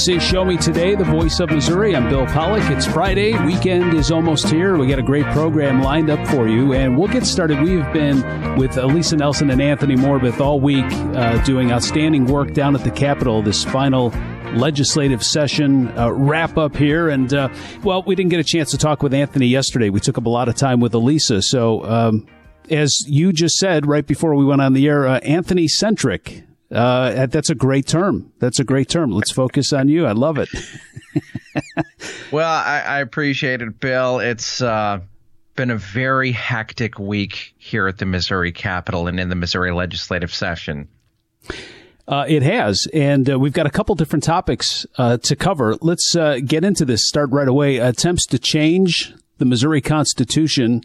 This is Show Me Today, the voice of Missouri. I'm Bill Pollock. It's Friday. Weekend is almost here. We got a great program lined up for you, and we'll get started. We've been with Lisa Nelson and Anthony Morbith all week uh, doing outstanding work down at the Capitol this final legislative session uh, wrap up here. And, uh, well, we didn't get a chance to talk with Anthony yesterday. We took up a lot of time with Alisa. So, um, as you just said right before we went on the air, uh, Anthony centric. Uh, that's a great term. That's a great term. Let's focus on you. I love it. well, I, I, appreciate it, Bill. It's uh, been a very hectic week here at the Missouri Capitol and in the Missouri legislative session. Uh, it has, and uh, we've got a couple different topics uh, to cover. Let's uh, get into this. Start right away. Attempts to change the Missouri Constitution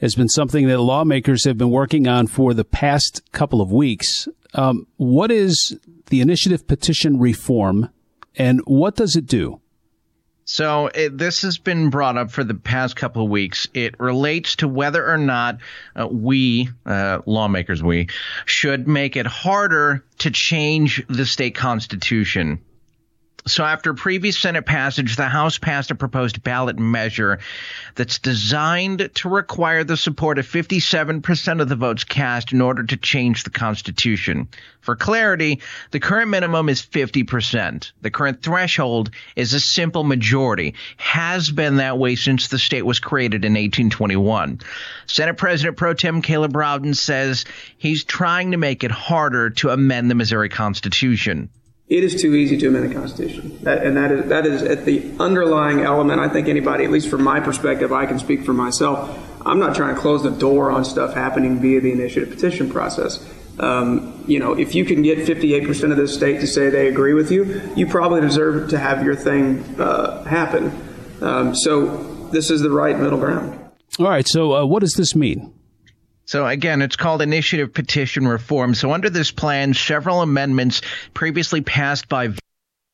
has been something that lawmakers have been working on for the past couple of weeks. Um, what is the initiative petition reform, and what does it do? So it, this has been brought up for the past couple of weeks. It relates to whether or not uh, we, uh, lawmakers, we should make it harder to change the state constitution. So after previous Senate passage, the House passed a proposed ballot measure that's designed to require the support of 57% of the votes cast in order to change the Constitution. For clarity, the current minimum is 50%. The current threshold is a simple majority, has been that way since the state was created in 1821. Senate President Pro Tem Caleb Rowden says he's trying to make it harder to amend the Missouri Constitution. It is too easy to amend the Constitution. That, and that is, that is at the underlying element. I think anybody, at least from my perspective, I can speak for myself. I'm not trying to close the door on stuff happening via the initiative petition process. Um, you know, if you can get 58% of the state to say they agree with you, you probably deserve to have your thing uh, happen. Um, so this is the right middle ground. All right. So uh, what does this mean? So again, it's called initiative petition reform. So under this plan, several amendments previously passed by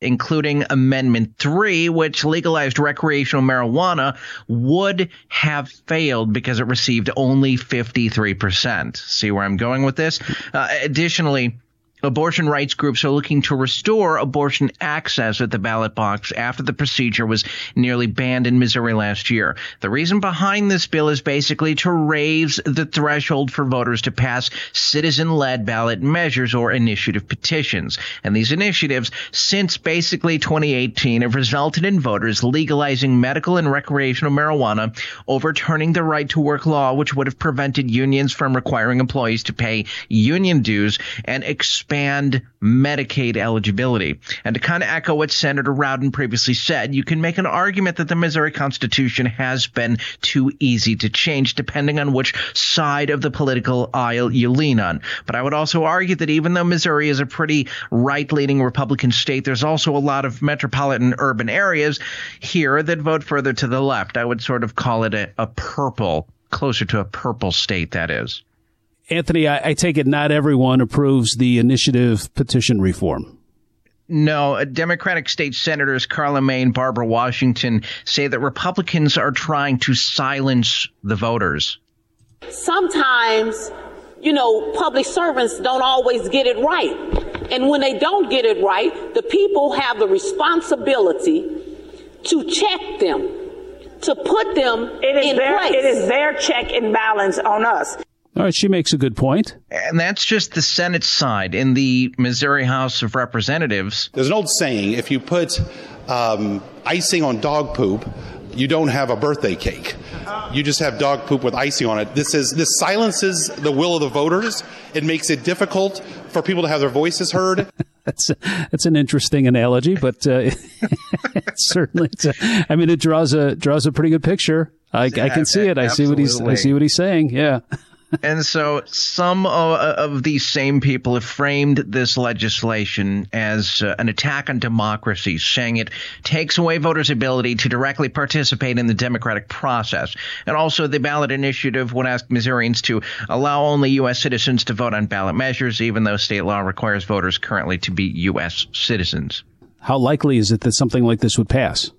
including Amendment 3, which legalized recreational marijuana, would have failed because it received only 53%. See where I'm going with this? Uh, additionally, Abortion rights groups are looking to restore abortion access at the ballot box after the procedure was nearly banned in Missouri last year. The reason behind this bill is basically to raise the threshold for voters to pass citizen-led ballot measures or initiative petitions. And these initiatives, since basically 2018, have resulted in voters legalizing medical and recreational marijuana, overturning the right to work law, which would have prevented unions from requiring employees to pay union dues, and expanding expand Medicaid eligibility. And to kind of echo what Senator Rowden previously said, you can make an argument that the Missouri Constitution has been too easy to change depending on which side of the political aisle you lean on. But I would also argue that even though Missouri is a pretty right leaning Republican state, there's also a lot of metropolitan urban areas here that vote further to the left. I would sort of call it a, a purple, closer to a purple state, that is. Anthony, I, I take it not everyone approves the initiative petition reform. No, uh, Democratic state senators Karla May and Barbara Washington say that Republicans are trying to silence the voters. Sometimes, you know, public servants don't always get it right. And when they don't get it right, the people have the responsibility to check them, to put them it is in their, place. It is their check and balance on us. All right, she makes a good point. And that's just the Senate side. In the Missouri House of Representatives, there's an old saying if you put um, icing on dog poop, you don't have a birthday cake. You just have dog poop with icing on it. This is this silences the will of the voters. It makes it difficult for people to have their voices heard. that's that's an interesting analogy, but uh, certainly, a, I mean, it draws a draws a pretty good picture. I, I can see it. I see what he's I see what he's saying. Yeah and so some of, of, these same people have framed this legislation as uh, an attack on democracy, saying it takes away voters' ability to directly participate in the democratic process. And also, the ballot initiative would ask Missourians to allow only U.S. citizens to vote on ballot measures, even though state law requires voters currently to be U.S. citizens. How likely is it that something like this would pass?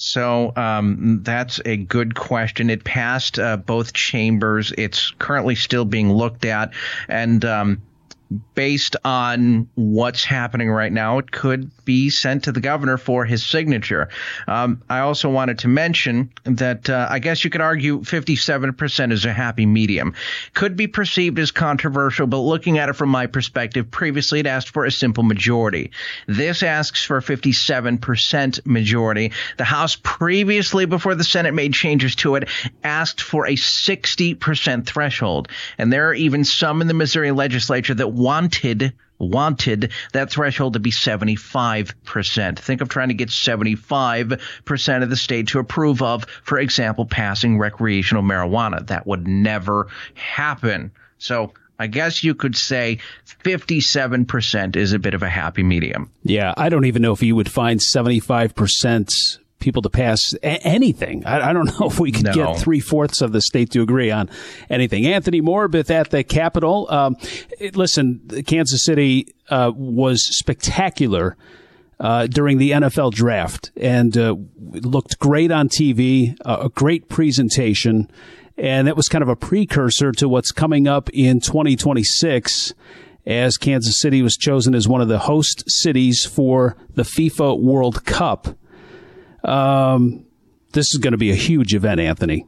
So um, that's a good question. It passed uh, both chambers. It's currently still being looked at, and um, based on what's happening right now, it could be sent to the governor for his signature. Um, I also wanted to mention that uh, I guess you could argue 57% is a happy medium. Could be perceived as controversial, but looking at it from my perspective, previously it asked for a simple majority. This asks for a 57% majority. The House previously, before the Senate made changes to it, asked for a 60% threshold. And there are even some in the Missouri legislature that wanted wanted that threshold to be 75%. Think of trying to get 75% of the state to approve of, for example, passing recreational marijuana. That would never happen. So I guess you could say 57% is a bit of a happy medium. Yeah, I don't even know if you would find 75% people to pass a- anything. I, I, don't know if we could no. get three fourths of the state to agree on anything. Anthony Morbith at the Capitol. Um, listen, Kansas City uh, was spectacular. Uh, during the NFL draft and uh, looked great on TV, a great presentation, and that was kind of a precursor to what's coming up in 2026 as Kansas City was chosen as one of the host cities for the FIFA World Cup. Um, this is going to be a huge event, Anthony.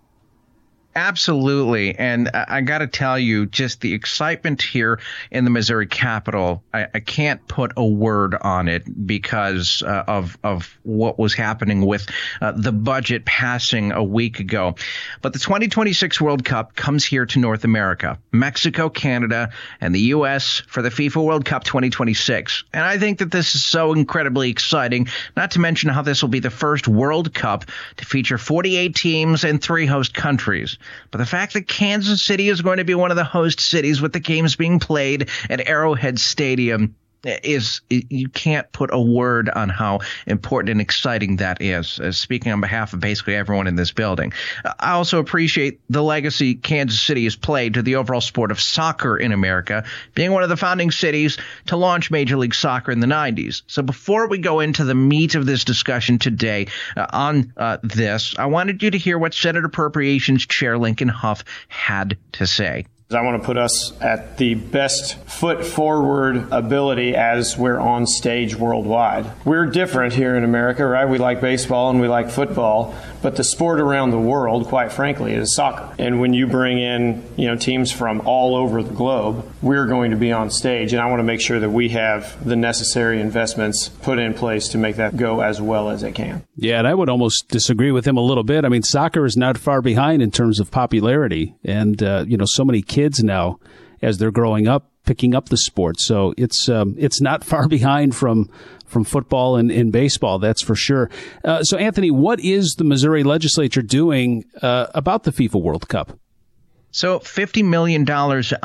Absolutely. And I got to tell you, just the excitement here in the Missouri Capitol, I, I can't put a word on it because uh, of, of what was happening with uh, the budget passing a week ago. But the 2026 World Cup comes here to North America, Mexico, Canada, and the U.S. for the FIFA World Cup 2026. And I think that this is so incredibly exciting, not to mention how this will be the first World Cup to feature 48 teams and three host countries. But the fact that Kansas City is going to be one of the host cities with the games being played at Arrowhead Stadium is you can't put a word on how important and exciting that is. Uh, speaking on behalf of basically everyone in this building, I also appreciate the legacy Kansas City has played to the overall sport of soccer in America, being one of the founding cities to launch Major League Soccer in the 90s. So before we go into the meat of this discussion today uh, on uh, this, I wanted you to hear what Senate Appropriations Chair Lincoln Hough had to say. I want to put us at the best foot forward ability as we're on stage worldwide. We're different here in America, right? We like baseball and we like football, but the sport around the world, quite frankly, is soccer. And when you bring in, you know, teams from all over the globe, we're going to be on stage and I want to make sure that we have the necessary investments put in place to make that go as well as it can. Yeah, and I would almost disagree with him a little bit. I mean, soccer is not far behind in terms of popularity and uh, you know, so many kids kids now as they're growing up picking up the sport. So it's um, it's not far behind from from football and, and baseball, that's for sure. Uh, so, Anthony, what is the Missouri legislature doing uh, about the FIFA World Cup? So, $50 million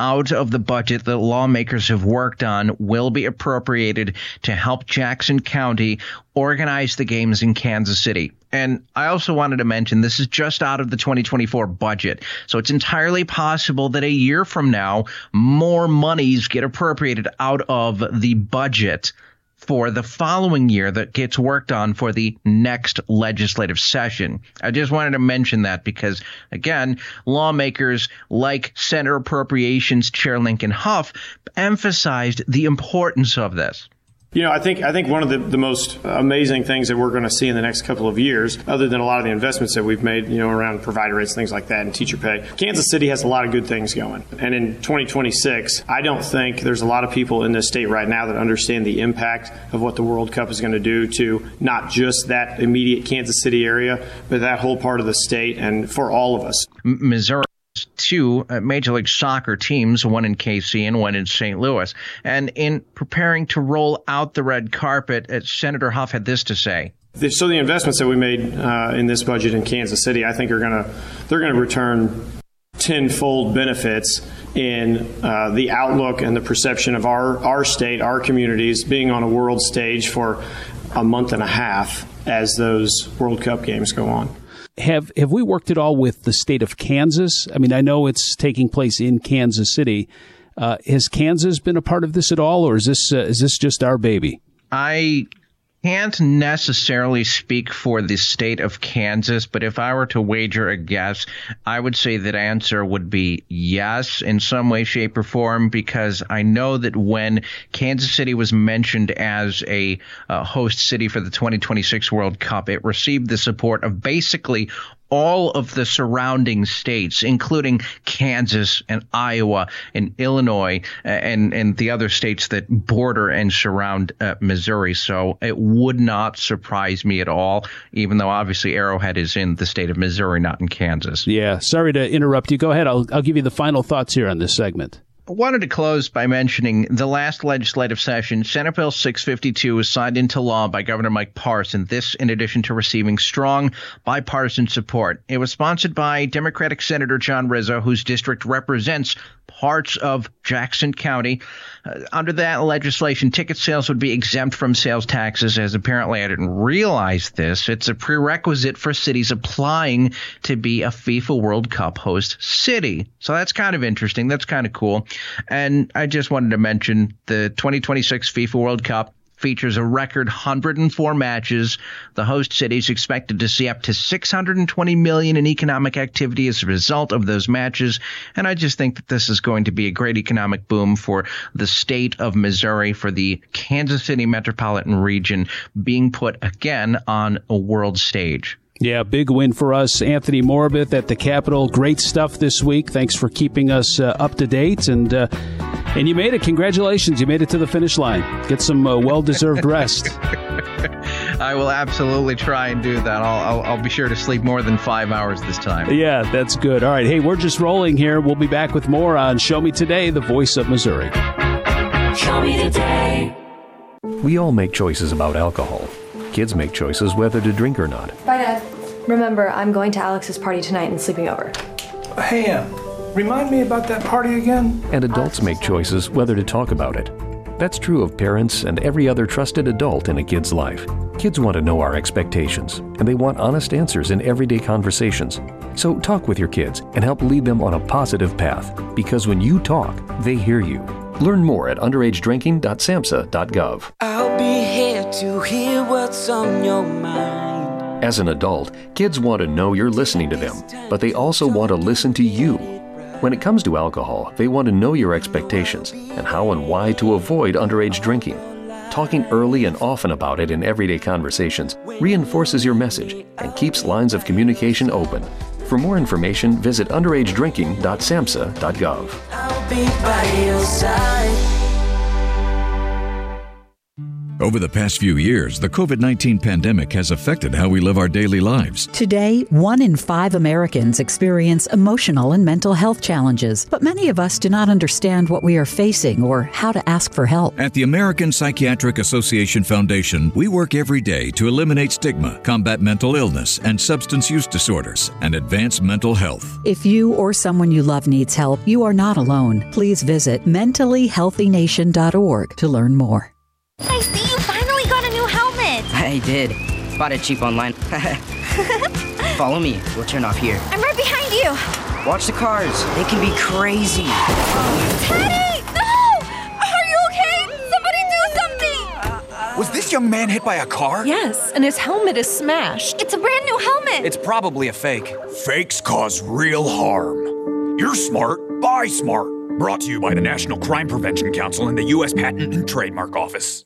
out of the budget that lawmakers have worked on will be appropriated to help Jackson County organize the games in Kansas City. And I also wanted to mention this is just out of the 2024 budget. So it's entirely possible that a year from now, more monies get appropriated out of the budget for the following year that gets worked on for the next legislative session. I just wanted to mention that because, again, lawmakers like Senate Appropriations Chair Lincoln Hough emphasized the importance of this. You know, I think I think one of the, the most amazing things that we're going to see in the next couple of years, other than a lot of the investments that we've made, you know, around provider rates, things like that, and teacher pay, Kansas City has a lot of good things going. And in 2026, I don't think there's a lot of people in this state right now that understand the impact of what the World Cup is going to do to not just that immediate Kansas City area, but that whole part of the state and for all of us. Missouri two uh, Major League Soccer teams, one in KC and one in St. Louis. And in preparing to roll out the red carpet, uh, Senator Hough had this to say. So the investments that we made uh, in this budget in Kansas City, I think are going to they're going to return tenfold benefits in uh, the outlook and the perception of our our state, our communities being on a world stage for a month and a half as those World Cup games go on have have we worked at all with the state of Kansas? I mean, I know it's taking place in Kansas City. Uh, has Kansas been a part of this at all, or is this uh, is this just our baby? I can't necessarily speak for the state of Kansas, but if I were to wager a guess, I would say that answer would be yes in some way, shape, or form, because I know that when Kansas City was mentioned as a uh, host city for the 2026 World Cup, it received the support of basically all of the surrounding states, including Kansas and Iowa and Illinois and, and the other states that border and surround uh, Missouri. So it would not surprise me at all, even though obviously Arrowhead is in the state of Missouri, not in Kansas. Yeah. Sorry to interrupt you. Go ahead. I'll, I'll give you the final thoughts here on this segment wanted to close by mentioning the last legislative session, Senate Bill 652 was signed into law by Governor Mike Parson. This, in addition to receiving strong bipartisan support. It was sponsored by Democratic Senator John Rizzo, whose district represents parts of Jackson County. Uh, under that legislation, ticket sales would be exempt from sales taxes, as apparently I didn't realize this. It's a prerequisite for cities applying to be a FIFA World Cup host city. So that's kind of interesting. That's kind of cool. And I just wanted to mention the 2026 FIFA World Cup features a record 104 matches. The host city is expected to see up to 620 million in economic activity as a result of those matches. And I just think that this is going to be a great economic boom for the state of Missouri, for the Kansas City metropolitan region being put again on a world stage. Yeah, big win for us. Anthony Morbith at the Capitol. Great stuff this week. Thanks for keeping us uh, up to date. And, uh, and you made it. Congratulations. You made it to the finish line. Get some uh, well deserved rest. I will absolutely try and do that. I'll, I'll, I'll, be sure to sleep more than five hours this time. Yeah, that's good. All right. Hey, we're just rolling here. We'll be back with more on Show Me Today, the voice of Missouri. Show Me Today. We all make choices about alcohol. Kids make choices whether to drink or not. Bye, Dad. Remember, I'm going to Alex's party tonight and sleeping over. Hey, Em. Remind me about that party again? And adults make choices whether to talk about it. That's true of parents and every other trusted adult in a kid's life. Kids want to know our expectations, and they want honest answers in everyday conversations. So talk with your kids and help lead them on a positive path, because when you talk, they hear you. Learn more at underagedrinking.samhsa.gov. I'll be here to hear what's on your mind. As an adult, kids want to know you're listening to them, but they also want to listen to you. When it comes to alcohol, they want to know your expectations and how and why to avoid underage drinking. Talking early and often about it in everyday conversations reinforces your message and keeps lines of communication open. For more information, visit underagedrinking.samhsa.gov. Over the past few years, the COVID 19 pandemic has affected how we live our daily lives. Today, one in five Americans experience emotional and mental health challenges, but many of us do not understand what we are facing or how to ask for help. At the American Psychiatric Association Foundation, we work every day to eliminate stigma, combat mental illness and substance use disorders, and advance mental health. If you or someone you love needs help, you are not alone. Please visit mentallyhealthynation.org to learn more. I see you finally got a new helmet. I did. Bought it cheap online. Follow me. We'll turn off here. I'm right behind you. Watch the cars. They can be crazy. Teddy! No! Are you okay? Somebody do something! Was this young man hit by a car? Yes, and his helmet is smashed. It's a brand new helmet. It's probably a fake. Fakes cause real harm. You're smart. Buy smart. Brought to you by the National Crime Prevention Council and the U.S. Patent and Trademark Office.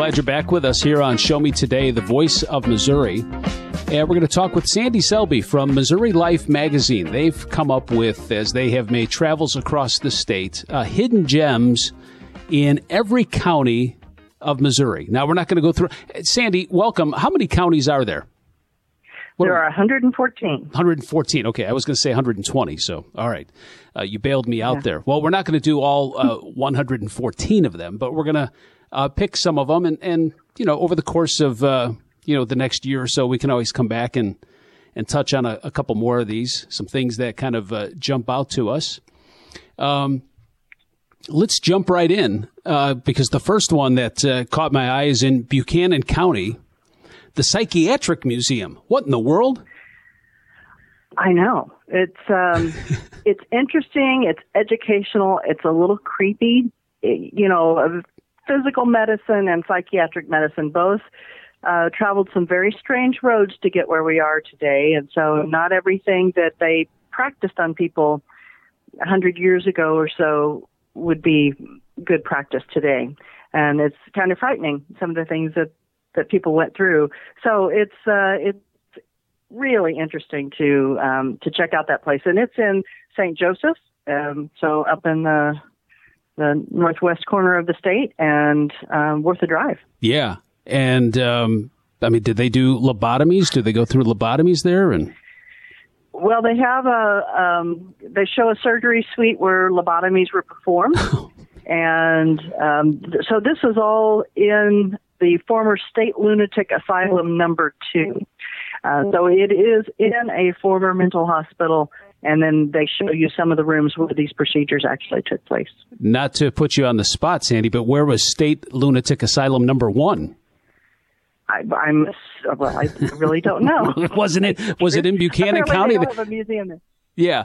Glad you're back with us here on Show Me Today, the voice of Missouri. And we're going to talk with Sandy Selby from Missouri Life magazine. They've come up with, as they have made travels across the state, uh, hidden gems in every county of Missouri. Now, we're not going to go through. Sandy, welcome. How many counties are there? What there are 114. 114. Okay, I was going to say 120. So, all right, uh, you bailed me out yeah. there. Well, we're not going to do all uh, 114 of them, but we're going to uh, pick some of them, and, and you know, over the course of uh, you know the next year or so, we can always come back and and touch on a, a couple more of these, some things that kind of uh, jump out to us. Um, let's jump right in uh, because the first one that caught my eye is in Buchanan County the Psychiatric Museum. What in the world? I know. It's um, it's interesting. It's educational. It's a little creepy. It, you know, physical medicine and psychiatric medicine both uh, traveled some very strange roads to get where we are today, and so not everything that they practiced on people a hundred years ago or so would be good practice today. And it's kind of frightening some of the things that that people went through. So it's uh, it's really interesting to um, to check out that place, and it's in St. Joseph, um, so up in the the northwest corner of the state, and um, worth a drive. Yeah, and um, I mean, did they do lobotomies? Do they go through lobotomies there? And well, they have a um, they show a surgery suite where lobotomies were performed. and um, so this is all in the former state lunatic asylum number two. Uh, so it is in a former mental hospital, and then they show you some of the rooms where these procedures actually took place. Not to put you on the spot, Sandy, but where was state lunatic asylum number one? I, am well. I really don't know. Wasn't it? Was it in Buchanan County? They have a museum. There. Yeah.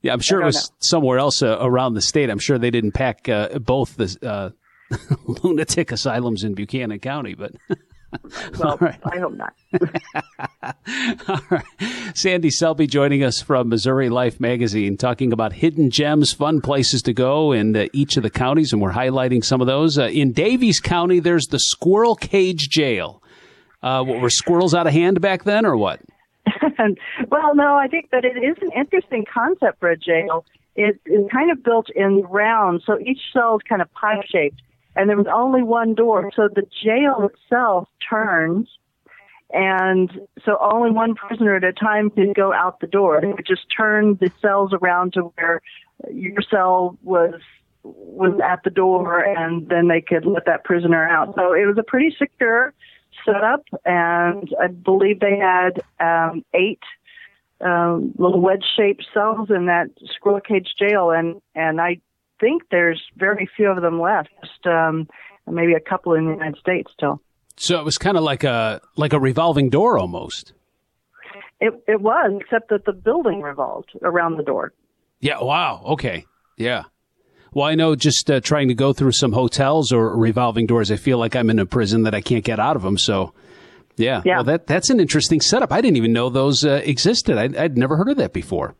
Yeah, I'm sure it was know. somewhere else uh, around the state. I'm sure they didn't pack uh, both the uh, lunatic asylums in Buchanan County, but. well, right. I hope not. All right. Sandy Selby joining us from Missouri Life Magazine, talking about hidden gems, fun places to go in uh, each of the counties, and we're highlighting some of those. Uh, in Daviess County, there's the Squirrel Cage Jail. Uh, what, were squirrels out of hand back then, or what? well, no, I think that it is an interesting concept for a jail. It is kind of built in round, so each cell is kind of pipe shaped and there was only one door. So the jail itself turns, and so only one prisoner at a time could go out the door. They would just turn the cells around to where your cell was was at the door, and then they could let that prisoner out. So it was a pretty secure setup, and I believe they had um, eight um, little wedge-shaped cells in that squirrel cage jail, and and I think there's very few of them left. Just um, maybe a couple in the United States still. So it was kind of like a like a revolving door almost. It it was, except that the building revolved around the door. Yeah. Wow. Okay. Yeah. Well, I know just uh, trying to go through some hotels or revolving doors, I feel like I'm in a prison that I can't get out of them. So, yeah. yeah. Well, that that's an interesting setup. I didn't even know those uh, existed. I, I'd never heard of that before.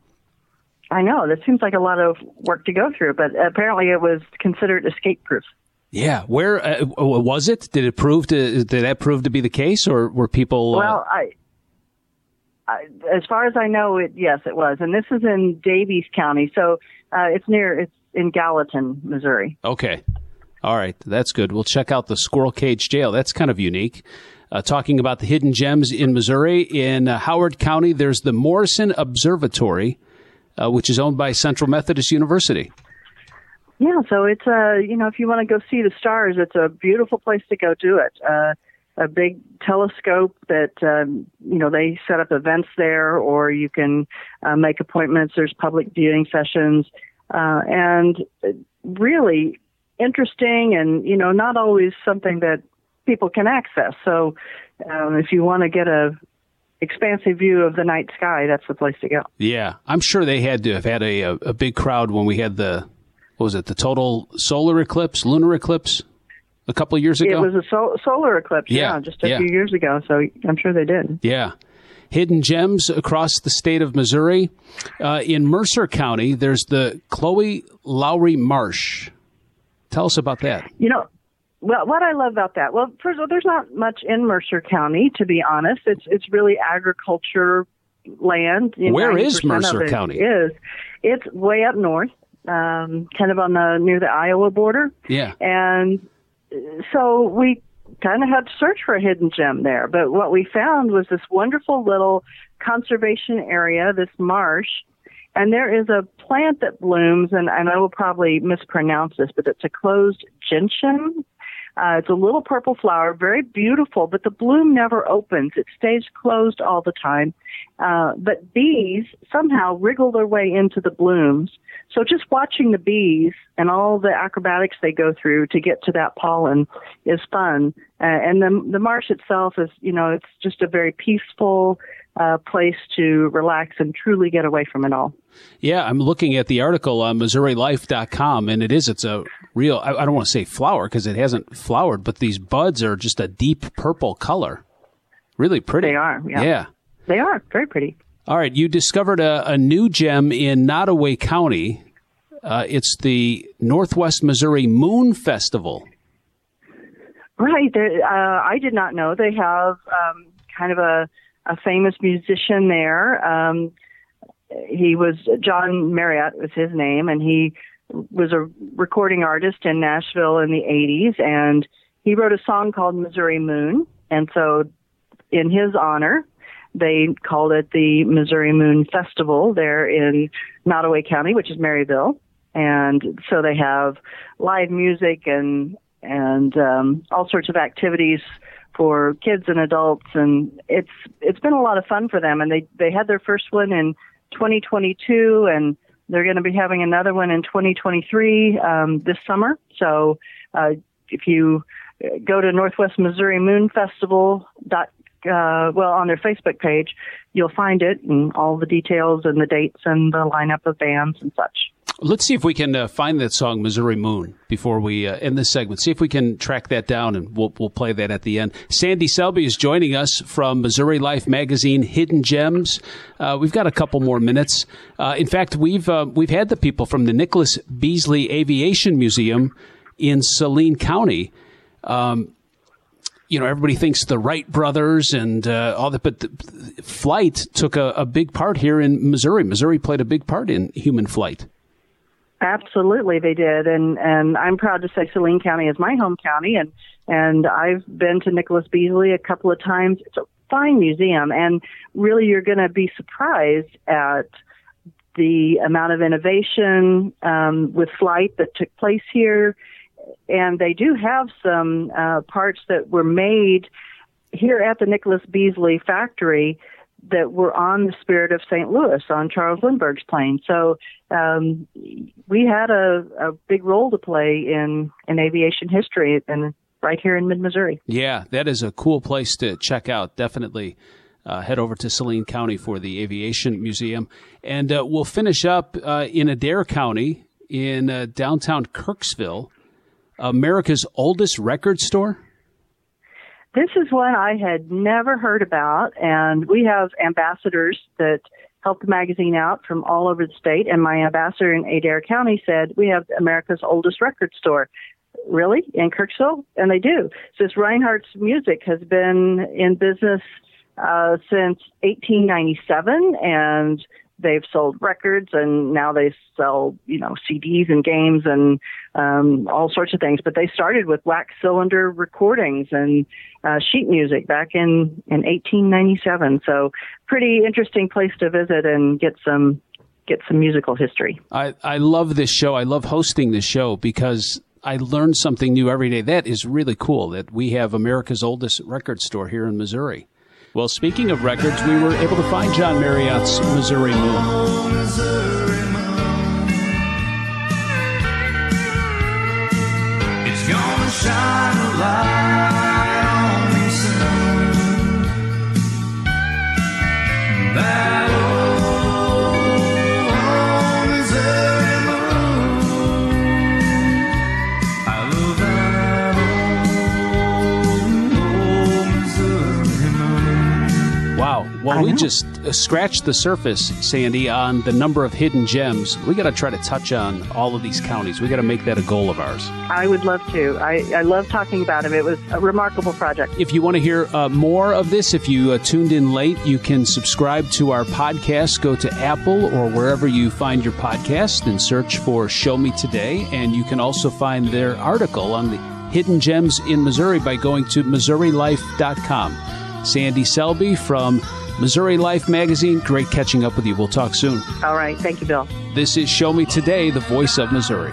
I know that seems like a lot of work to go through, but apparently it was considered escape proof. Yeah, where uh, was it? Did it prove to did that prove to be the case, or were people? Uh... Well, I, I, as far as I know, it yes, it was, and this is in Daviess County, so uh, it's near it's in Gallatin, Missouri. Okay, all right, that's good. We'll check out the Squirrel Cage Jail. That's kind of unique. Uh, talking about the hidden gems in Missouri, in uh, Howard County, there's the Morrison Observatory uh, which is owned by Central Methodist University. Yeah, so it's a uh, you know if you want to go see the stars, it's a beautiful place to go do it. Uh, a big telescope that um, you know they set up events there, or you can uh, make appointments. There's public viewing sessions, uh, and really interesting, and you know not always something that people can access. So um, if you want to get a expansive view of the night sky, that's the place to go. Yeah, I'm sure they had to have had a, a, a big crowd when we had the what was it the total solar eclipse, lunar eclipse, a couple of years ago. It was a sol- solar eclipse, yeah, yeah just a yeah. few years ago. So I'm sure they did. Yeah. Hidden gems across the state of Missouri. Uh, in Mercer County, there's the Chloe Lowry Marsh. Tell us about that. You know, well, what I love about that, well, first of all, there's not much in Mercer County, to be honest. It's it's really agriculture land. Where is 90% Mercer it County? Is it's way up north, um, kind of on the near the Iowa border, Yeah. and so we kind of had to search for a hidden gem there. But what we found was this wonderful little conservation area, this marsh, and there is a plant that blooms, and, and I will probably mispronounce this, but it's a closed gentian. Uh, it's a little purple flower, very beautiful, but the bloom never opens. It stays closed all the time. Uh, but bees somehow wriggle their way into the blooms. So just watching the bees and all the acrobatics they go through to get to that pollen is fun. Uh, and the the marsh itself is, you know, it's just a very peaceful uh, place to relax and truly get away from it all. Yeah, I'm looking at the article on MissouriLife.com, and it is, it's a real, I, I don't want to say flower because it hasn't flowered, but these buds are just a deep purple color. Really pretty. They are, yeah. Yeah. They are very pretty. All right, you discovered a, a new gem in Nodaway County. Uh, it's the Northwest Missouri Moon Festival. Right. There, uh, I did not know they have um, kind of a, a famous musician there. Um, he was John Marriott was his name, and he was a recording artist in Nashville in the '80s, and he wrote a song called Missouri Moon. And so, in his honor, they called it the Missouri Moon Festival there in Nodaway County, which is Maryville. And so they have live music and and um, all sorts of activities for kids and adults, and it's it's been a lot of fun for them. And they they had their first one in 2022, and they're going to be having another one in 2023 um, this summer. So uh, if you go to Northwest Missouri Moon Festival dot uh, well on their Facebook page, you'll find it and all the details and the dates and the lineup of bands and such. Let's see if we can uh, find that song "Missouri Moon" before we uh, end this segment. See if we can track that down, and we'll we'll play that at the end. Sandy Selby is joining us from Missouri Life magazine, Hidden Gems. Uh, we've got a couple more minutes. Uh, in fact, we've uh, we've had the people from the Nicholas Beazley Aviation Museum in Saline County. Um, you know, everybody thinks the Wright brothers and uh, all that, but flight took a, a big part here in Missouri. Missouri played a big part in human flight. Absolutely, they did, and and I'm proud to say Saline County is my home county, and and I've been to Nicholas Beazley a couple of times. It's a fine museum, and really, you're going to be surprised at the amount of innovation um, with flight that took place here, and they do have some uh, parts that were made here at the Nicholas Beazley factory that were on the Spirit of St. Louis on Charles Lindbergh's plane. So um, we had a, a big role to play in, in aviation history and right here in mid Missouri. Yeah, that is a cool place to check out. Definitely uh, head over to Saline County for the Aviation Museum. And uh, we'll finish up uh, in Adair County in uh, downtown Kirksville, America's oldest record store. This is one I had never heard about, and we have ambassadors that help the magazine out from all over the state. And my ambassador in Adair County said, We have America's oldest record store. Really? In Kirksville? And they do. Since Reinhardt's Music has been in business uh, since 1897, and they've sold records and now they sell you know CDs and games and um, all sorts of things. But they started with wax cylinder recordings and uh, sheet music back in in 1897. So pretty interesting place to visit and get some get some musical history. I, I love this show. I love hosting this show because I learn something new every day. That is really cool that we have America's oldest record store here in Missouri. Well, speaking of records, we were able to find John Marriott's Missouri Moon. It's gonna shine a light Well, we just uh, scratched the surface, Sandy, on the number of hidden gems. We got to try to touch on all of these counties. We got to make that a goal of ours. I would love to. I, I love talking about him. It was a remarkable project. If you want to hear uh, more of this, if you uh, tuned in late, you can subscribe to our podcast. Go to Apple or wherever you find your podcast and search for Show Me Today. And you can also find their article on the hidden gems in Missouri by going to MissouriLife.com. Sandy Selby from Missouri Life Magazine. Great catching up with you. We'll talk soon. All right. Thank you, Bill. This is Show Me Today, the voice of Missouri.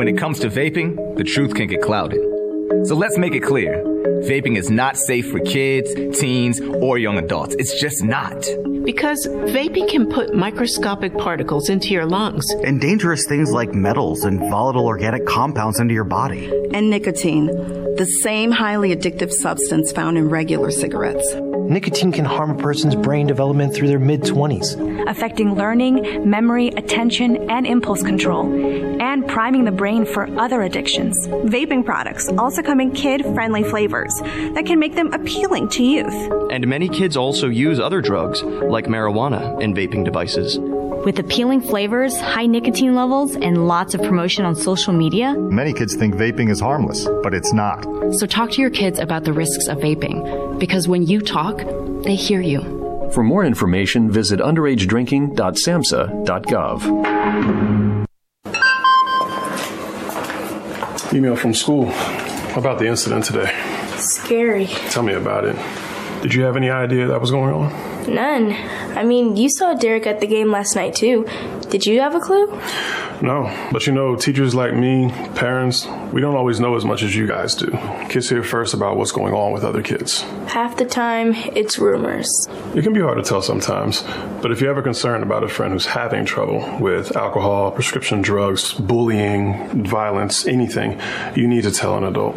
When it comes to vaping, the truth can get clouded. So let's make it clear. Vaping is not safe for kids, teens, or young adults. It's just not. Because vaping can put microscopic particles into your lungs. And dangerous things like metals and volatile organic compounds into your body. And nicotine, the same highly addictive substance found in regular cigarettes. Nicotine can harm a person's brain development through their mid 20s, affecting learning, memory, attention, and impulse control, and priming the brain for other addictions. Vaping products also come in kid friendly flavors that can make them appealing to youth. And many kids also use other drugs, like marijuana, in vaping devices. With appealing flavors, high nicotine levels, and lots of promotion on social media, many kids think vaping is harmless, but it's not. So talk to your kids about the risks of vaping, because when you talk, they hear you. For more information, visit underagedrinking.samhsa.gov. Email from school about the incident today. Scary. Tell me about it. Did you have any idea that was going on? None. I mean, you saw Derek at the game last night too. Did you have a clue? No, but you know, teachers like me, parents, we don't always know as much as you guys do. Kids hear first about what's going on with other kids. Half the time, it's rumors. It can be hard to tell sometimes, but if you're ever concerned about a friend who's having trouble with alcohol, prescription drugs, bullying, violence, anything, you need to tell an adult.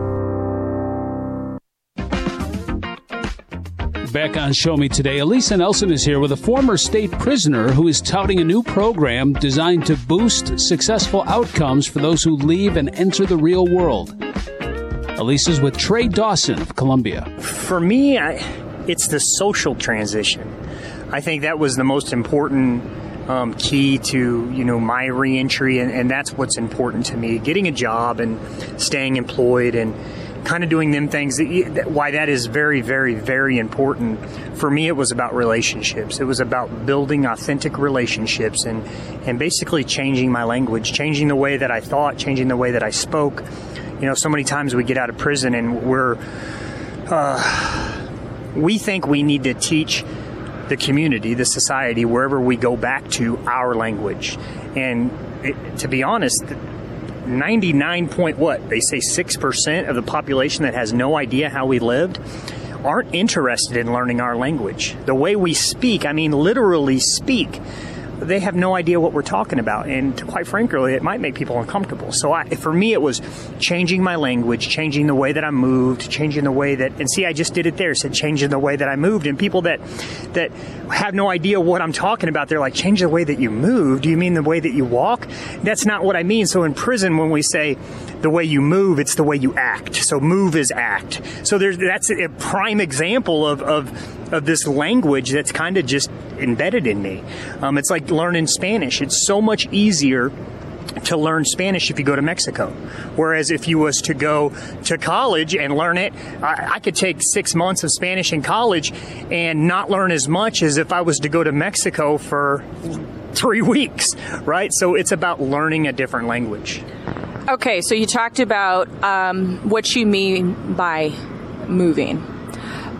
Back on Show Me Today, Alisa Nelson is here with a former state prisoner who is touting a new program designed to boost successful outcomes for those who leave and enter the real world. Alisa's with Trey Dawson of Columbia. For me, I, it's the social transition. I think that was the most important um, key to you know my reentry, and, and that's what's important to me. Getting a job and staying employed and kind of doing them things that, why that is very very very important. For me it was about relationships. It was about building authentic relationships and and basically changing my language changing the way that i thought changing the way that i spoke. You know so many times we get out of prison and we're uh, we think we need to teach the community the society wherever we go back to our language. And it, to be honest 99 point what? They say 6% of the population that has no idea how we lived aren't interested in learning our language. The way we speak i mean literally speak they have no idea what we're talking about. And quite frankly, it might make people uncomfortable. So I, for me, it was changing my language, changing the way that I moved, changing the way that, and see, I just did it there, said changing the way that I moved. And people that, that have no idea what I'm talking about, they're like, change the way that you move. Do you mean the way that you walk? That's not what I mean. So in prison, when we say the way you move, it's the way you act. So move is act. So there's, that's a prime example of, of, of this language that's kind of just embedded in me. Um, it's like learning Spanish. It's so much easier to learn Spanish if you go to Mexico. Whereas if you was to go to college and learn it, I, I, could take six months of Spanish in college and not learn as much as if I was to go to Mexico for three weeks, right? So it's about learning a different language. Okay, so you talked about um, what you mean by moving.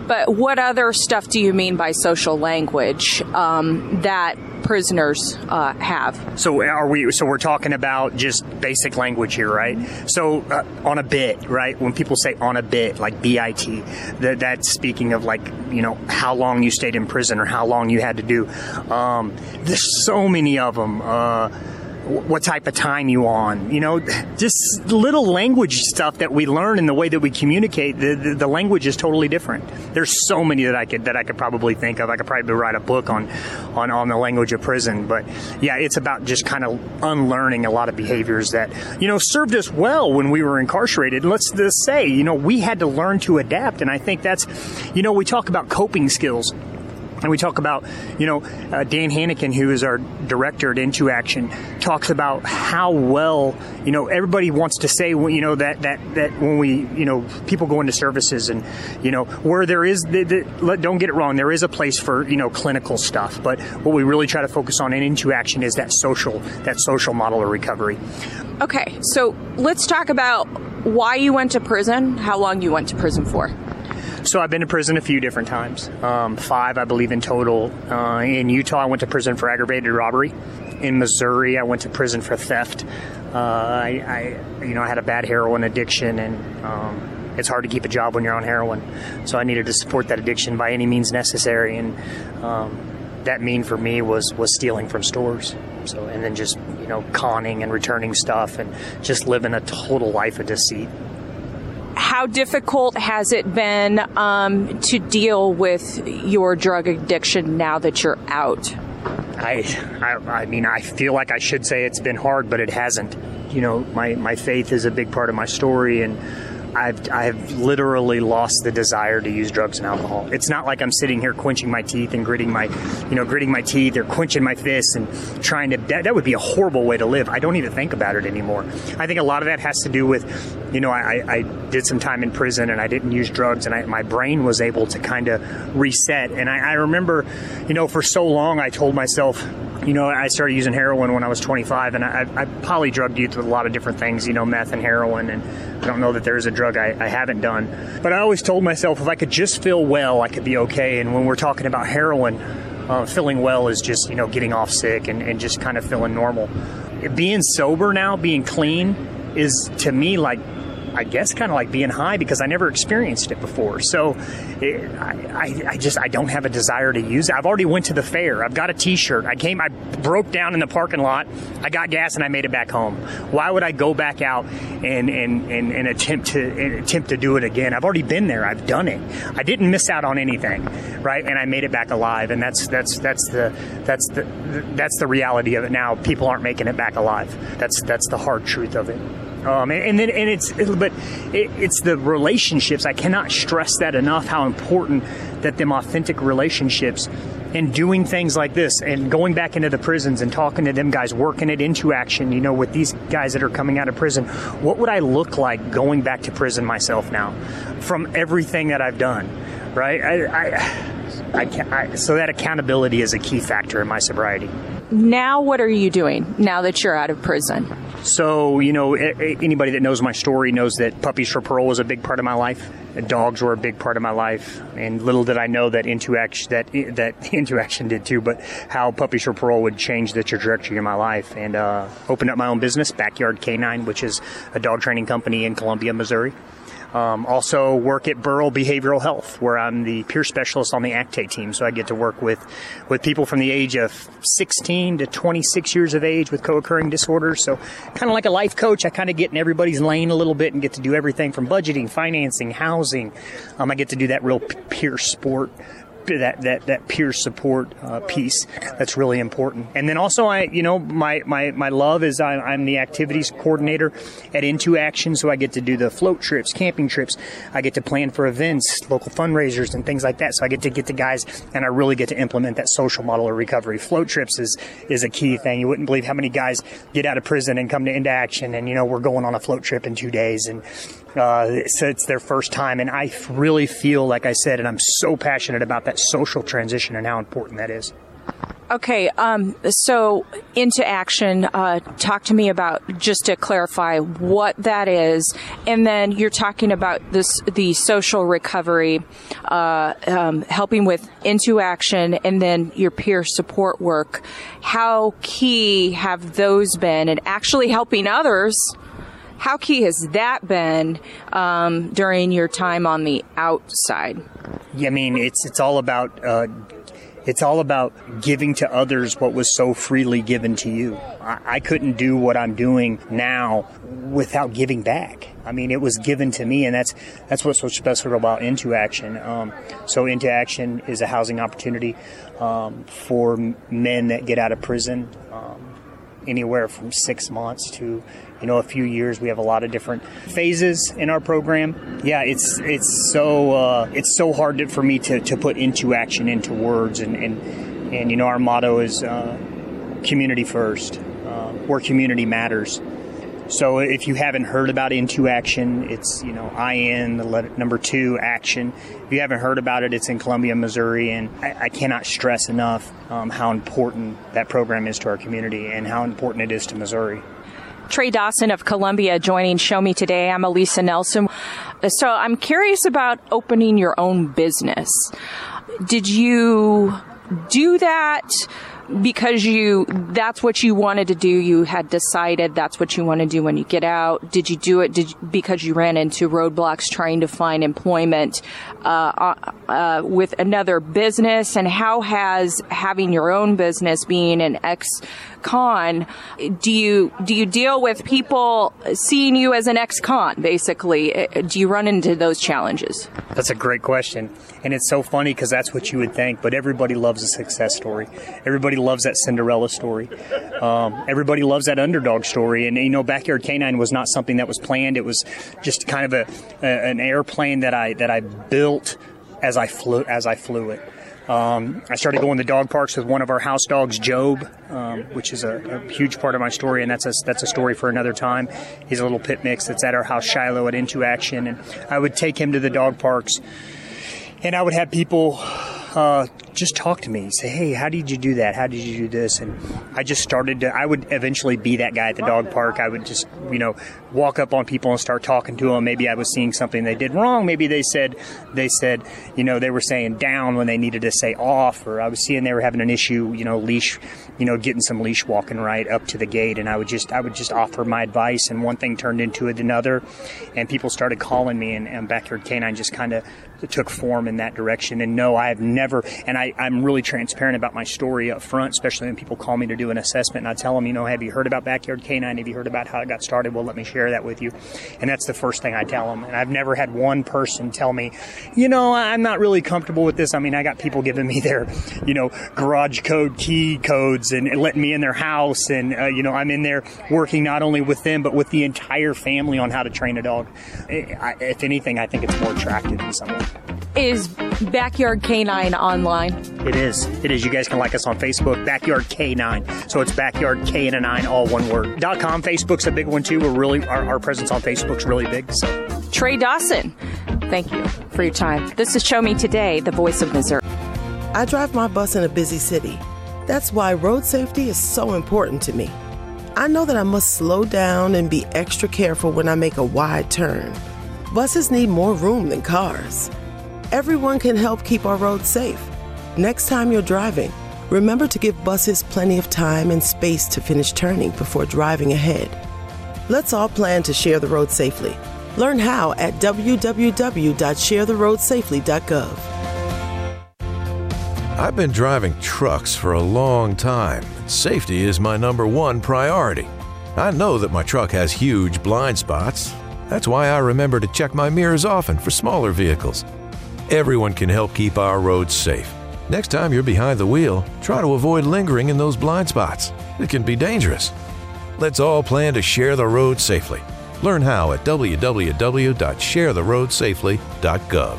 But what other stuff do you mean by social language um, that prisoners uh, have? So are we? So we're talking about just basic language here, right? So uh, on a bit, right? When people say on a bit, like bit, that that's speaking of like you know how long you stayed in prison or how long you had to do. Um, there's so many of them. Uh, what type of time you on you know? Just little language stuff that we learn in the way that we communicate the, the, the, language is totally different. There's so many that i could that i could probably think of. I could probably write a book on on on the language of prison but yeah it's about just kind of unlearning a lot of behaviors that you know served us well when we were incarcerated. Let's just say you know we had to learn to adapt and i think that's you know we talk about coping skills and we talk about, you know, uh, Dan Hannikin, who is our director at Into Action, talks about how well, you know, everybody wants to say, you know, that that that when we, you know, people go into services and, you know, where there is, the, the, don't get it wrong, there is a place for, you know, clinical stuff, but what we really try to focus on in Into Action is that social, that social model of recovery. Okay, so let's talk about why you went to prison, how long you went to prison for. So I've been to prison a few different times, um, five, I believe, in total. Uh, in Utah, I went to prison for aggravated robbery. In Missouri, I went to prison for theft. Uh, I, I, you know, I had a bad heroin addiction, and um, it's hard to keep a job when you're on heroin. So I needed to support that addiction by any means necessary, and um, that mean for me was was stealing from stores. So and then just you know conning and returning stuff, and just living a total life of deceit how difficult has it been um, to deal with your drug addiction now that you're out? I, I, I mean, I feel like I should say it's been hard, but it hasn't. You know, my, my faith is a big part of my story, and I've I've literally lost the desire to use drugs and alcohol. It's not like I'm sitting here quenching my teeth and gritting my, you know, gritting my teeth or quenching my fists and trying to. That, that would be a horrible way to live. I don't even think about it anymore. I think a lot of that has to do with, you know, I, I did some time in prison and I didn't use drugs and I, my brain was able to kind of reset. And I, I remember, you know, for so long I told myself you know, I started using heroin when I was 25, and I, I poly drugged youth with a lot of different things, you know, meth and heroin, and I don't know that there is a drug I, I haven't done. But I always told myself if I could just feel well, I could be okay. And when we're talking about heroin, uh, feeling well is just, you know, getting off sick and, and just kind of feeling normal. Being sober now, being clean, is to me like I guess kind of like being high because I never experienced it before. So it, I, I, just I don't have a desire to use it. I've already went to the fair. I've got a T-shirt. I came. I broke down in the parking lot. I got gas and I made it back home. Why would I go back out and and, and, and attempt to and attempt to do it again? I've already been there. I've done it. I didn't miss out on anything, right? And I made it back alive. And that's that's that's the that's the that's the reality of it now. People aren't making it back alive. That's that's the hard truth of it. Um, and, and then and it's but it, it's the relationships. I cannot stress that enough. How important that them authentic relationships and doing things like this and going back into the prisons and talking to them guys, working it into action, you know, with these guys that are coming out of prison, what would I look like going back to prison myself now from everything that I've done, right? I, I, I, I so that accountability is a key factor in my sobriety. Now, what are you doing now that you're out of prison? So, you know, anybody that knows my story knows that Puppies for Parole was a big part of my life dogs were a big part of my life, and little did I know that into action that that into action did too. But how Puppies for Parole would change the trajectory of my life, and uh, opened up my own business, Backyard Canine, which is a dog training company in Columbia, Missouri. Um, also work at Burrell Behavioral Health, where I'm the peer specialist on the ACTE team. So I get to work with, with people from the age of 16 to 26 years of age with co-occurring disorders. So kind of like a life coach, I kind of get in everybody's lane a little bit and get to do everything from budgeting, financing, housing. Um, I get to do that real peer sport that that that peer support uh, piece that's really important. And then also, I you know my my my love is I, I'm the activities coordinator at Into Action, so I get to do the float trips, camping trips. I get to plan for events, local fundraisers, and things like that. So I get to get the guys, and I really get to implement that social model of recovery. Float trips is is a key thing. You wouldn't believe how many guys get out of prison and come to Into Action, and you know we're going on a float trip in two days, and uh, so it's their first time, and I really feel like I said, and I'm so passionate about that social transition and how important that is. Okay, um, so into action. Uh, talk to me about just to clarify what that is, and then you're talking about this the social recovery, uh, um, helping with into action, and then your peer support work. How key have those been, and actually helping others? How key has that been um, during your time on the outside? Yeah, I mean, it's it's all about uh, it's all about giving to others what was so freely given to you. I, I, couldn't do what I'm doing now without giving back. I mean, it was given to me, and that's that's what's so special about Into Action. Um, so, Into Action is a housing opportunity um, for men that get out of prison. Um, anywhere from six months to you know a few years. We have a lot of different phases in our program. Yeah, it's it's so uh, it's so hard to, for me to, to put into action into words and and, and you know our motto is uh, community first, uh, where community matters. So if you haven't heard about Into Action, it's you know IN the letter, number two Action. If you haven't heard about it, it's in Columbia, Missouri, and I, I cannot stress enough um, how important that program is to our community and how important it is to Missouri. Trey Dawson of Columbia joining Show Me Today. I'm Alisa Nelson. So I'm curious about opening your own business. Did you do that? Because you that's what you wanted to do you had decided that's what you want to do when you get out. Did you do it did, because you ran into roadblocks trying to find employment uh, uh, uh, with another business? And how has having your own business being an ex con do you do you deal with people seeing you as an ex con basically? Uh, do you run into those challenges? That's a great question. And it's so funny because that's what you would think but everybody loves a success story. Everybody loves that cinderella story. Um, everybody loves that underdog story. And you know backyard canine was not something that was planned. It was just kind of a, a an airplane that i that i built as i flew as i flew it. Um, I started going to dog parks with one of our house dogs, Job, um, which is a, a, huge part of my story, and that's a, that's a story for another time. He's a little pit mix that's at our house, Shiloh, at Into Action, and I would take him to the dog parks, and I would have people uh, just talk to me. Say, hey, how did you do that? How did you do this? And I just started to, I would eventually be that guy at the dog park. I would just, you know, walk up on people and start talking to them. Maybe I was seeing something they did wrong. Maybe they said, they said, you know, they were saying down when they needed to say off, or I was seeing they were having an issue, you know, leash, you know, getting some leash walking right up to the gate. And I would just, I would just offer my advice. And one thing turned into another. And people started calling me, and, and Backyard Canine just kind of took form in that direction. And no, I have never, and I, I'm really transparent about my story up front, especially when people call me to do an assessment and I tell them, you know, have you heard about Backyard Canine? Have you heard about how it got started? Well, let me share that with you. And that's the first thing I tell them. And I've never had one person tell me, you know, I'm not really comfortable with this. I mean, I got people giving me their, you know, garage code key codes and, and letting me in their house. And, uh, you know, I'm in there working not only with them, but with the entire family on how to train a dog. I, if anything, I think it's more attractive in some way. Is Backyard Canine online? It is. It is. You guys can like us on Facebook, Backyard K9. So it's Backyard K and a 9, all one word. Dot com. Facebook's a big one too. We're really, our, our presence on Facebook's really big. So Trey Dawson, thank you for your time. This is Show Me Today, the voice of Missouri. I drive my bus in a busy city. That's why road safety is so important to me. I know that I must slow down and be extra careful when I make a wide turn. Buses need more room than cars. Everyone can help keep our roads safe. Next time you're driving, remember to give buses plenty of time and space to finish turning before driving ahead. Let's all plan to share the road safely. Learn how at www.sharetheroadsafely.gov. I've been driving trucks for a long time. Safety is my number one priority. I know that my truck has huge blind spots. That's why I remember to check my mirrors often for smaller vehicles. Everyone can help keep our roads safe. Next time you're behind the wheel, try to avoid lingering in those blind spots. It can be dangerous. Let's all plan to share the road safely. Learn how at www.sharetheroadsafely.gov.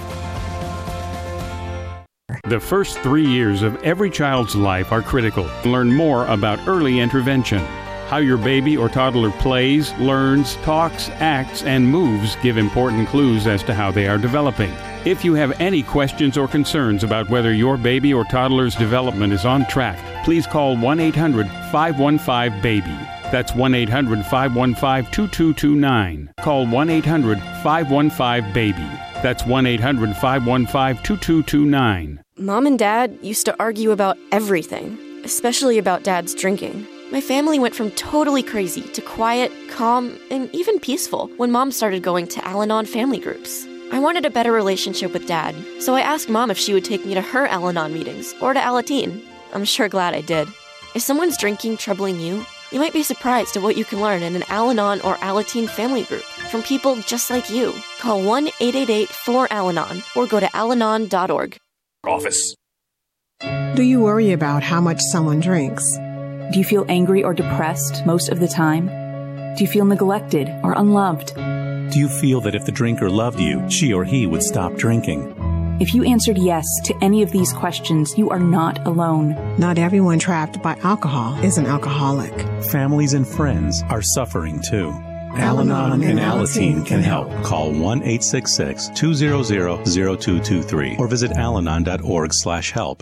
The first three years of every child's life are critical. Learn more about early intervention. How your baby or toddler plays, learns, talks, acts, and moves give important clues as to how they are developing. If you have any questions or concerns about whether your baby or toddler's development is on track, please call 1 800 515 BABY. That's 1 800 515 2229. Call 1 800 515 BABY. That's 1 800 515 2229. Mom and Dad used to argue about everything, especially about Dad's drinking. My family went from totally crazy to quiet, calm, and even peaceful when Mom started going to Al Anon family groups. I wanted a better relationship with Dad, so I asked Mom if she would take me to her Al Anon meetings or to Alateen. I'm sure glad I did. If someone's drinking troubling you, you might be surprised at what you can learn in an Al Anon or Alateen family group from people just like you. Call 1 888 4 Al Anon or go to alanon.org. Office. Do you worry about how much someone drinks? Do you feel angry or depressed most of the time? Do you feel neglected or unloved? Do you feel that if the drinker loved you, she or he would stop drinking? If you answered yes to any of these questions, you are not alone. Not everyone trapped by alcohol is an alcoholic. Families and friends are suffering too. Al Anon and Alateen can help. Call 1 866 200 0223 or visit alanon.org slash help.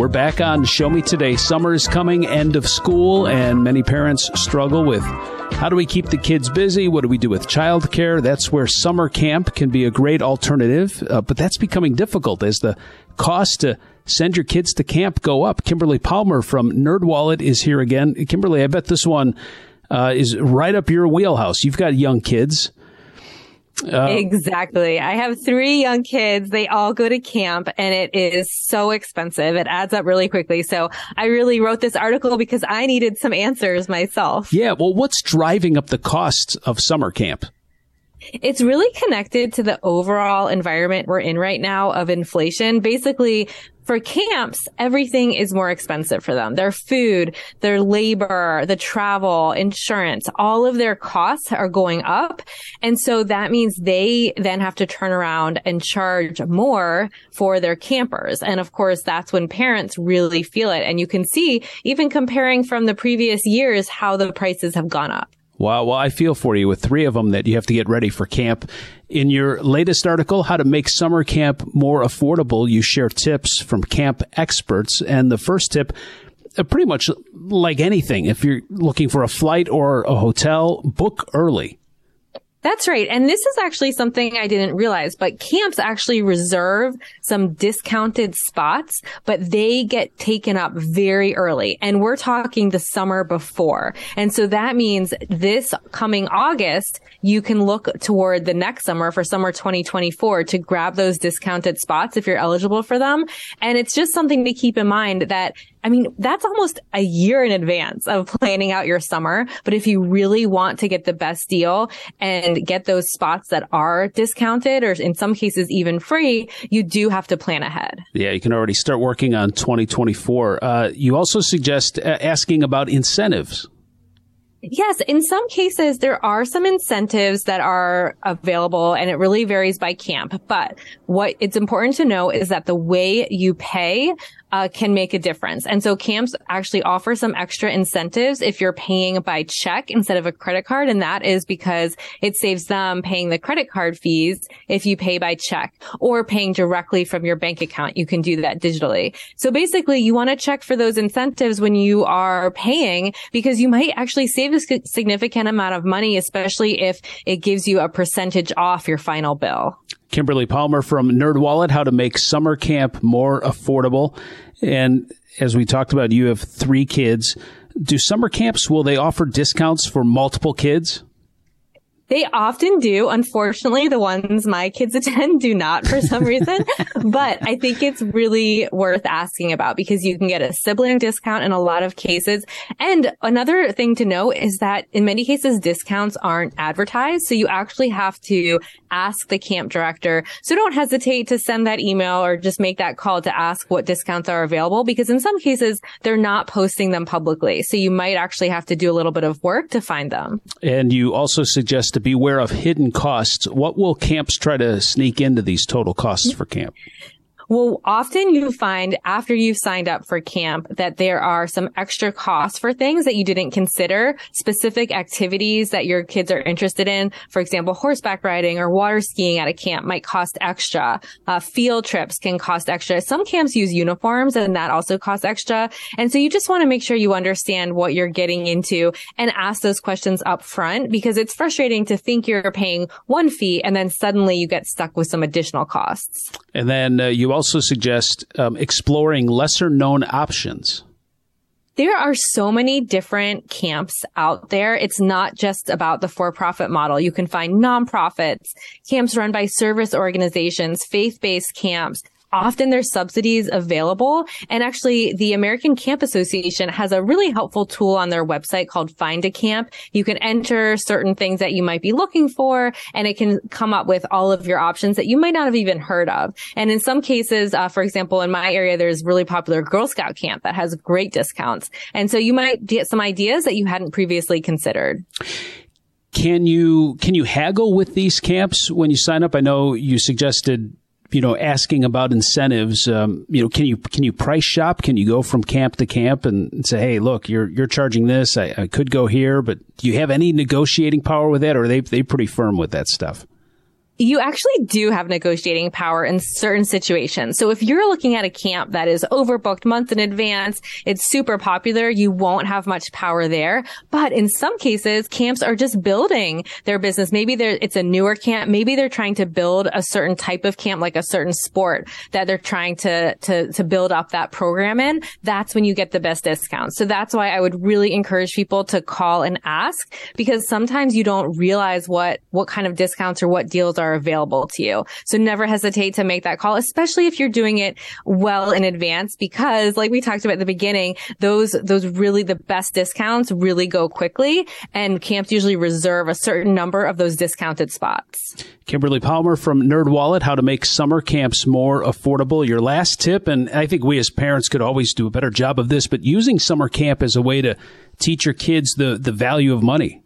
We're back on Show Me Today. Summer is coming, end of school, and many parents struggle with how do we keep the kids busy? What do we do with childcare? That's where summer camp can be a great alternative, uh, but that's becoming difficult as the cost to send your kids to camp go up. Kimberly Palmer from NerdWallet is here again. Kimberly, I bet this one uh, is right up your wheelhouse. You've got young kids. Uh, exactly. I have three young kids. They all go to camp and it is so expensive. It adds up really quickly. So I really wrote this article because I needed some answers myself. Yeah. Well, what's driving up the costs of summer camp? It's really connected to the overall environment we're in right now of inflation. Basically, for camps, everything is more expensive for them. Their food, their labor, the travel, insurance, all of their costs are going up. And so that means they then have to turn around and charge more for their campers. And of course, that's when parents really feel it. And you can see even comparing from the previous years how the prices have gone up. Wow. Well, I feel for you with three of them that you have to get ready for camp. In your latest article, How to Make Summer Camp More Affordable, you share tips from camp experts. And the first tip, uh, pretty much like anything, if you're looking for a flight or a hotel, book early. That's right. And this is actually something I didn't realize, but camps actually reserve some discounted spots, but they get taken up very early. And we're talking the summer before. And so that means this coming August, you can look toward the next summer for summer 2024 to grab those discounted spots if you're eligible for them. And it's just something to keep in mind that I mean, that's almost a year in advance of planning out your summer. But if you really want to get the best deal and get those spots that are discounted or in some cases even free, you do have to plan ahead. Yeah, you can already start working on 2024. Uh, you also suggest uh, asking about incentives. Yes, in some cases, there are some incentives that are available and it really varies by camp. But what it's important to know is that the way you pay uh, can make a difference. And so camps actually offer some extra incentives if you're paying by check instead of a credit card. And that is because it saves them paying the credit card fees if you pay by check or paying directly from your bank account. You can do that digitally. So basically you want to check for those incentives when you are paying because you might actually save a significant amount of money, especially if it gives you a percentage off your final bill. Kimberly Palmer from NerdWallet, how to make summer camp more affordable. And as we talked about, you have three kids. Do summer camps, will they offer discounts for multiple kids? They often do. Unfortunately, the ones my kids attend do not for some reason, but I think it's really worth asking about because you can get a sibling discount in a lot of cases. And another thing to note is that in many cases, discounts aren't advertised. So you actually have to ask the camp director. So don't hesitate to send that email or just make that call to ask what discounts are available because in some cases, they're not posting them publicly. So you might actually have to do a little bit of work to find them. And you also suggest to beware of hidden costs. What will camps try to sneak into these total costs for camp? Well, often you find after you've signed up for camp that there are some extra costs for things that you didn't consider, specific activities that your kids are interested in. For example, horseback riding or water skiing at a camp might cost extra. Uh, field trips can cost extra. Some camps use uniforms and that also costs extra. And so you just want to make sure you understand what you're getting into and ask those questions up front because it's frustrating to think you're paying one fee and then suddenly you get stuck with some additional costs. And then uh, you also suggest um, exploring lesser known options. There are so many different camps out there. It's not just about the for-profit model. You can find nonprofits, camps run by service organizations, faith-based camps, often there's subsidies available. And actually the American Camp Association has a really helpful tool on their website called Find a Camp. You can enter certain things that you might be looking for and it can come up with all of your options that you might not have even heard of. And in some cases, uh, for example, in my area, there's really popular Girl Scout camp that has great discounts. And so you might get some ideas that you hadn't previously considered can you can you haggle with these camps when you sign up? I know you suggested you know, asking about incentives, um, you know, can you can you price shop? Can you go from camp to camp and say, hey, look, you're you're charging this. I, I could go here, but do you have any negotiating power with that, or are they they pretty firm with that stuff? You actually do have negotiating power in certain situations. So if you're looking at a camp that is overbooked months in advance, it's super popular, you won't have much power there. But in some cases, camps are just building their business. Maybe it's a newer camp. Maybe they're trying to build a certain type of camp, like a certain sport that they're trying to, to, to build up that program in. That's when you get the best discounts. So that's why I would really encourage people to call and ask because sometimes you don't realize what, what kind of discounts or what deals are are available to you. So never hesitate to make that call, especially if you're doing it well in advance, because like we talked about at the beginning, those, those really the best discounts really go quickly and camps usually reserve a certain number of those discounted spots. Kimberly Palmer from NerdWallet, how to make summer camps more affordable. Your last tip, and I think we as parents could always do a better job of this, but using summer camp as a way to teach your kids the, the value of money.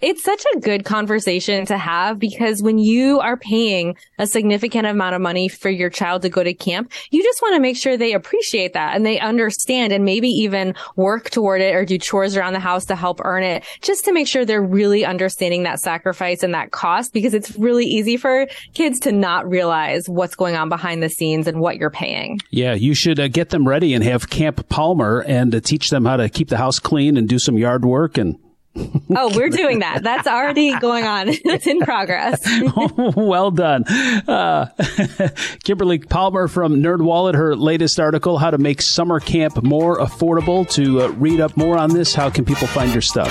It's such a good conversation to have because when you are paying a significant amount of money for your child to go to camp, you just want to make sure they appreciate that and they understand and maybe even work toward it or do chores around the house to help earn it just to make sure they're really understanding that sacrifice and that cost because it's really easy for kids to not realize what's going on behind the scenes and what you're paying. Yeah, you should uh, get them ready and have Camp Palmer and uh, teach them how to keep the house clean and do some yard work and oh, we're doing that. That's already going on. It's in progress. well done. Uh, Kimberly Palmer from NerdWallet, her latest article, How to Make Summer Camp More Affordable. To uh, read up more on this, how can people find your stuff?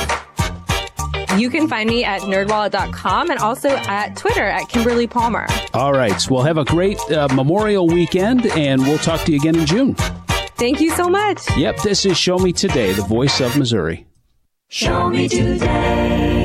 You can find me at nerdwallet.com and also at Twitter at Kimberly Palmer. All right. So we'll have a great uh, Memorial weekend and we'll talk to you again in June. Thank you so much. Yep. This is Show Me Today, the voice of Missouri. Show me today.